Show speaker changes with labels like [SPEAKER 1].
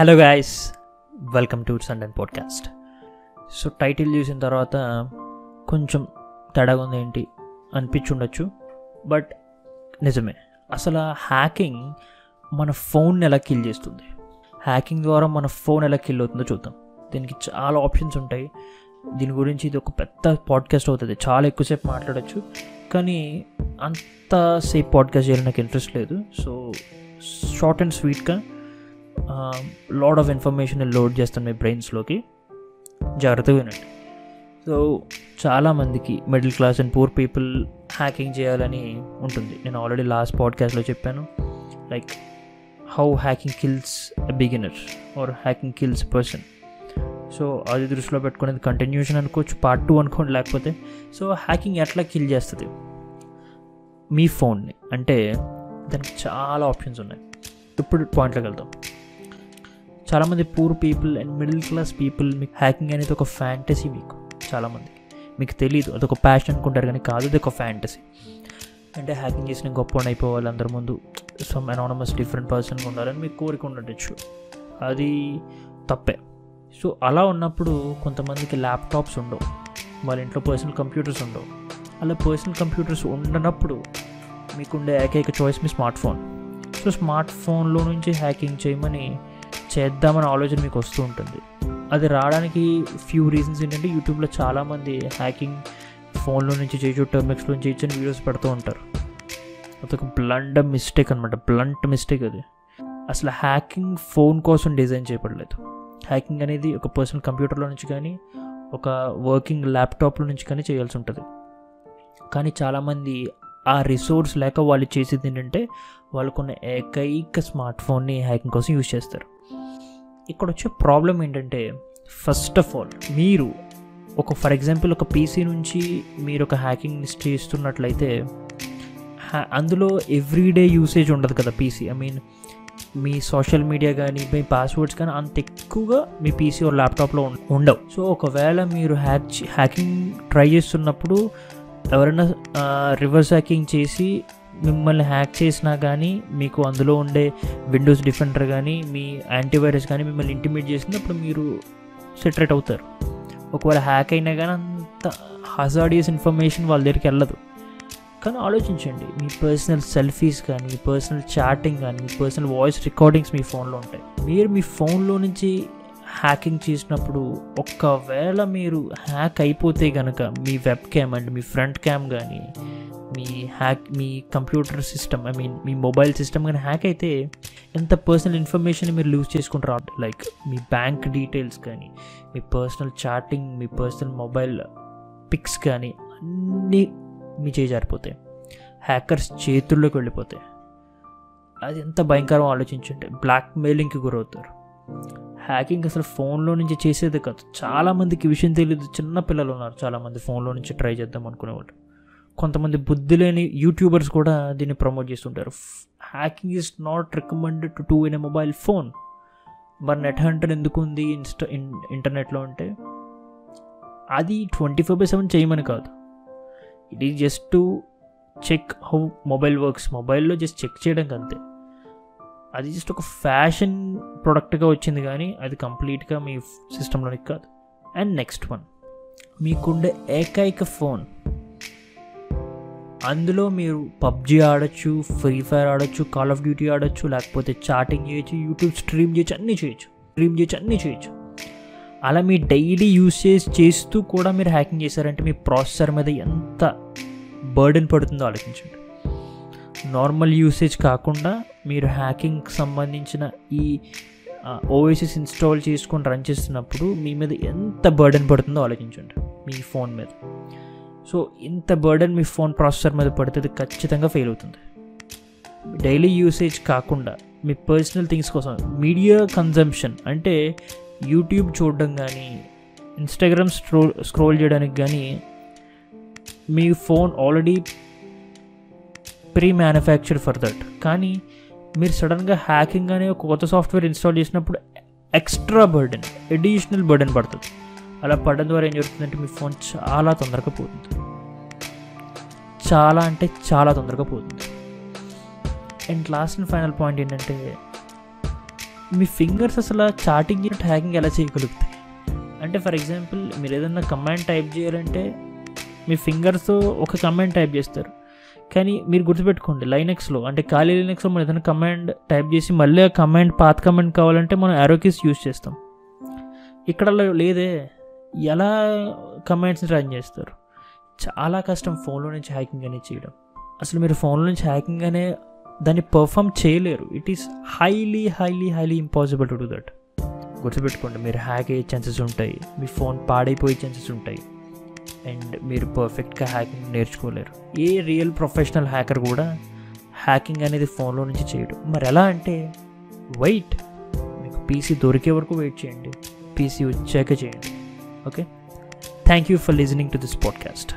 [SPEAKER 1] Hello guys welcome to సండన్ podcast so title చూసిన తర్వాత కొంచెం తేడాగా ఉంది ఏంటి? అనిపించుండొచ్చు. బట్ నిజమే. అసలు హ్యాకింగ్ మన ఫోన్ ఎలా కిల్ చేస్తుంది? హ్యాకింగ్ ద్వారా మన ఫోన్ ఎలా కిల్ అవుతుందో చూద్దాం. దీనికి చాలా ఆప్షన్స్ ఉంటాయి. దీని గురించి ఇది ఒక పెద్ద పాడ్కాస్ట్ అవుతుంది. చాలా ఎక్కువసేపు మాట్లాడచ్చు. కానీ అంత సేపు పాడ్కాస్ట్ చేయాలని నాకు ఇంట్రెస్ట్ లేదు సో షార్ట్ అండ్ స్వీట్గా లాడ్ ఆఫ్ ఇన్ఫర్మేషన్ లోడ్ చేస్తాను మీ బ్రెయిన్స్లోకి జాగ్రత్తగా వినండి. సో చాలామందికి middle class and poor people hacking చేయాలని ఉంటుంది. నేను ఆల్రెడీ లాస్ట్ పాడ్కాస్ట్లో చెప్పాను. Like how hacking kills a beginner or hacking kills person so అది దృష్టిలో పెట్టుకునేది కంటిన్యూషన్ అనుకోవచ్చు పార్ట్ టూ అనుకోండి లేకపోతే సో హ్యాకింగ్ ఎట్లా కిల్ చేస్తుంది? మీ ఫోన్ని అంటే దానికి చాలా ఆప్షన్స్ ఉన్నాయి. ఇప్పుడు పాయింట్లోకి వెళ్తాం చాలామంది poor people and middle class people మీకు హ్యాకింగ్ అనేది ఒక ఫ్యాంటసీ మీకు చాలామంది. మీకు తెలియదు అదొక ప్యాషన్ అనుకుంటారు కానీ కాదు అది ఒక ఫ్యాంటసీ అంటే హ్యాకింగ్ చేసిన గొప్ప అయిపోవాలి అందరి ముందు. సమ్ అనానమస్ డిఫరెంట్ పర్సన్గా ఉండాలని మీకు కోరిక ఉండొచ్చు. అది తప్పే. సో అలా ఉన్నప్పుడు కొంతమందికి ల్యాప్టాప్స్ ఉండవు. వాళ్ళ ఇంట్లో పర్సనల్ కంప్యూటర్స్ ఉండవు. అలా పర్సనల్ కంప్యూటర్స్ ఉండనప్పుడు మీకుండే ఏకైక చాయిస్ మీ స్మార్ట్ ఫోన్ సో స్మార్ట్ ఫోన్లో నుంచి హ్యాకింగ్ చేయమని చేద్దామని ఆలోచన మీకు వస్తూ ఉంటుంది. అది రావడానికి ఫ్యూ రీజన్స్ ఏంటంటే యూట్యూబ్లో చాలామంది హ్యాకింగ్ ఫోన్లో నుంచి చేయొచ్చు టర్మిక్స్లో నుంచి చేయొచ్చు వీడియోస్ పెడుతూ ఉంటారు. అదొక బ్లండ్ మిస్టేక్ అనమాట బ్లంట్ మిస్టేక్ అది. అసలు హ్యాకింగ్ ఫోన్ కోసం డిజైన్ చేయబడలేదు. హ్యాకింగ్ అనేది ఒక పర్సనల్ కంప్యూటర్లో నుంచి కానీ ఒక వర్కింగ్ ల్యాప్టాప్లో నుంచి కానీ చేయాల్సి ఉంటుంది. కానీ చాలామంది ఆ రిసోర్స్ లేక వాళ్ళు చేసేది ఏంటంటే వాళ్ళకున్న ఏకైక స్మార్ట్ ఫోన్ని హ్యాకింగ్ కోసం యూజ్ చేస్తారు. ఇక్కడ వచ్చే ప్రాబ్లం ఏంటంటే ఫస్ట్ ఆఫ్ ఆల్ మీరు ఒక ఫర్ ఎగ్జాంపుల్ ఒక పీసీ నుంచి మీరు ఒక హ్యాకింగ్ చేస్తున్నట్లయితే అందులో ఎవ్రీడే యూసేజ్ ఉండదు కదా పీసీ. ఐ మీన్ మీ సోషల్ మీడియా కానీ మీ పాస్వర్డ్స్ కానీ అంత ఎక్కువగా మీ పీసీ ఒక ల్యాప్టాప్లో ఉండవు. సో ఒకవేళ మీరు హ్యాక్ హ్యాకింగ్ ట్రై చేస్తున్నప్పుడు ఎవరైనా రివర్స్ హ్యాకింగ్ చేసి మిమ్మల్ని హ్యాక్ చేసినా కానీ మీకు అందులో ఉండే విండోస్ డిఫెండర్ కానీ మీ యాంటీవైరస్ కానీ మిమ్మల్ని ఇంటిమేట్ చేసినప్పుడు మీరు సెటరేట్ అవుతారు. ఒకవేళ హ్యాక్ అయినా కానీ అంత హజార్డియస్ ఇన్ఫర్మేషన్ వాళ్ళ దగ్గరికి వెళ్ళదు. కానీ ఆలోచించండి మీ పర్సనల్ సెల్ఫీస్ కానీ మీ పర్సనల్ చాటింగ్ కానీ మీ పర్సనల్ వాయిస్ రికార్డింగ్స్ మీ ఫోన్లో ఉంటాయి. మీరు మీ ఫోన్లో నుంచి హ్యాకింగ్ చేసినప్పుడు ఒక్కవేళ మీరు హ్యాక్ అయిపోతే కనుక మీ వెబ్ క్యామ్ అండ్ మీ ఫ్రంట్ క్యామ్ కానీ మీ హ్యాక్ మీ కంప్యూటర్ సిస్టమ్ ఐ మీన్ మీ మొబైల్ సిస్టమ్ కానీ హ్యాక్ అయితే ఎంత పర్సనల్ ఇన్ఫర్మేషన్ మీరు లూజ్ చేసుకుంటారు లైక్ మీ బ్యాంక్ డీటెయిల్స్ కానీ మీ పర్సనల్ చాటింగ్ మీ పర్సనల్ మొబైల్ పిక్స్ కానీ అన్నీ మీ చేయి జారిపోతాయి. హ్యాకర్స్ చేతుల్లోకి వెళ్ళిపోతాయి. అది ఎంత భయంకరం ఆలోచించుంటే బ్లాక్ మెయిలింగ్కి గురవుతారు. హ్యాకింగ్ అసలు ఫోన్లో నుంచి చేసేదే కాదు. చాలామందికి విషయం తెలియదు చిన్న పిల్లలు ఉన్నారు. చాలామంది ఫోన్లో నుంచి ట్రై చేద్దాం అనుకునేవాళ్ళు. కొంతమంది బుద్ధి లేని యూట్యూబర్స్ కూడా దీన్ని ప్రమోట్ చేస్తుంటారు. Hacking is not recommended to to in a mobile phone మరి నెట్ హంటర్ ఎందుకు ఉంది ఇన్స్టా ఇంటర్నెట్లో అంటే? అది ట్వంటీ ఫోర్ బై సెవెన్ చేయమని కాదు. It is just to check how mobile works మొబైల్లో జస్ట్ చెక్ చేయడానికి అంతే అది జస్ట్ ఒక ఫ్యాషన్ ప్రోడక్ట్గా వచ్చింది కానీ అది కంప్లీట్గా మీ సిస్టంలోనికి కాదు. అండ్ నెక్స్ట్ వన్ మీకుండే ఏకైక ఫోన్ అందులో మీరు పబ్జి ఆడొచ్చు ఫ్రీ ఫైర్ ఆడొచ్చు కాల్ ఆఫ్ డ్యూటీ ఆడొచ్చు లేకపోతే చాటింగ్ చేయొచ్చు యూట్యూబ్ స్ట్రీమ్ చేయొచ్చు అన్నీ చేయొచ్చు. స్ట్రీమ్ చేయొచ్చు అన్నీ చేయొచ్చు. అలా మీ డైలీ యూసేజ్ చేస్తూ కూడా మీరు హ్యాకింగ్ చేశారంటే మీ ప్రాసెసర్ మీద ఎంత బర్డెన్ పడుతుందో ఆలోచించండి. నార్మల్ యూసేజ్ కాకుండా మీరు హ్యాకింగ్కి సంబంధించిన ఈ ఓఎస్ఎస్ ఇన్స్టాల్ చేసుకొని రన్ చేస్తున్నప్పుడు మీ మీద ఎంత బర్డెన్ పడుతుందో ఆలోచించండి మీ ఫోన్ మీద. సో ఇంత బర్డెన్ మీ ఫోన్ ప్రాసెసర్ మీద పడితే ఖచ్చితంగా ఫెయిల్ అవుతుంది. డైలీ యూసేజ్ కాకుండా మీ పర్సనల్ థింగ్స్ కోసం మీడియా కన్జంప్షన్ అంటే యూట్యూబ్ చూడడం కానీ ఇన్స్టాగ్రామ్ స్ట్రోల్ స్క్రోల్ చేయడానికి కానీ మీ phone already pre manufacture for that కానీ మీరు సడన్గా హ్యాకింగ్ అనే ఒక కొత్త సాఫ్ట్వేర్ ఇన్స్టాల్ చేసినప్పుడు ఎక్స్ట్రా బర్డెన్ అడిషనల్ బర్డెన్ పడుతుంది. అలా పడడం ద్వారా ఏం జరుగుతుందంటే మీ ఫోన్ చాలా తొందరగా పోతుంది. చాలా అంటే చాలా తొందరగా పోతుంది. And last and final point ఏంటంటే మీ ఫింగర్స్ అసలు చాటింగ్ హ్యాకింగ్ ఎలా చేయగలుగుతాయి? అంటే ఫర్ ఎగ్జాంపుల్ మీరు ఏదైనా కమాండ్ టైప్ చేయాలంటే మీ ఫింగర్స్తో ఒక కమాండ్ టైప్ చేస్తారు. కానీ మీరు గుర్తుపెట్టుకోండి లైనెక్స్లో అంటే ఖాళీ లైనెక్స్లో మనం ఏదైనా కమాండ్ టైప్ చేసి మళ్ళీ ఆ కమాండ్ పాత కమాండ్ కావాలంటే మనం యారోకీస్ యూస్ చేస్తాం. ఇక్కడ లేదే. ఎలా కమాండ్స్ని రన్ చేస్తారు? చాలా కష్టం ఫోన్లో నుంచి హ్యాకింగ్ అనేది చేయడం. అసలు మీరు ఫోన్లో నుంచి హ్యాకింగ్ అనే దాన్ని పర్ఫామ్ చేయలేరు. It is highly highly highly impossible to do that గుర్తుపెట్టుకోండి మీరు హ్యాక్ అయ్యే ఛాన్సెస్ ఉంటాయి. మీ ఫోన్ పాడైపోయే ఛాన్సెస్ ఉంటాయి. అండ్ మీరు పర్ఫెక్ట్గా హ్యాకింగ్ నేర్చుకోలేరు. ఏ రియల్ ప్రొఫెషనల్ హ్యాకర్ కూడా హ్యాకింగ్ అనేది ఫోన్లో నుంచి చేయడం. మరి ఎలా అంటే వెయిట్ మీకు పీసీ దొరికే వరకు వెయిట్ చేయండి. పీసీ వచ్చాక చేయండి. okay? Thank you for listening to this podcast.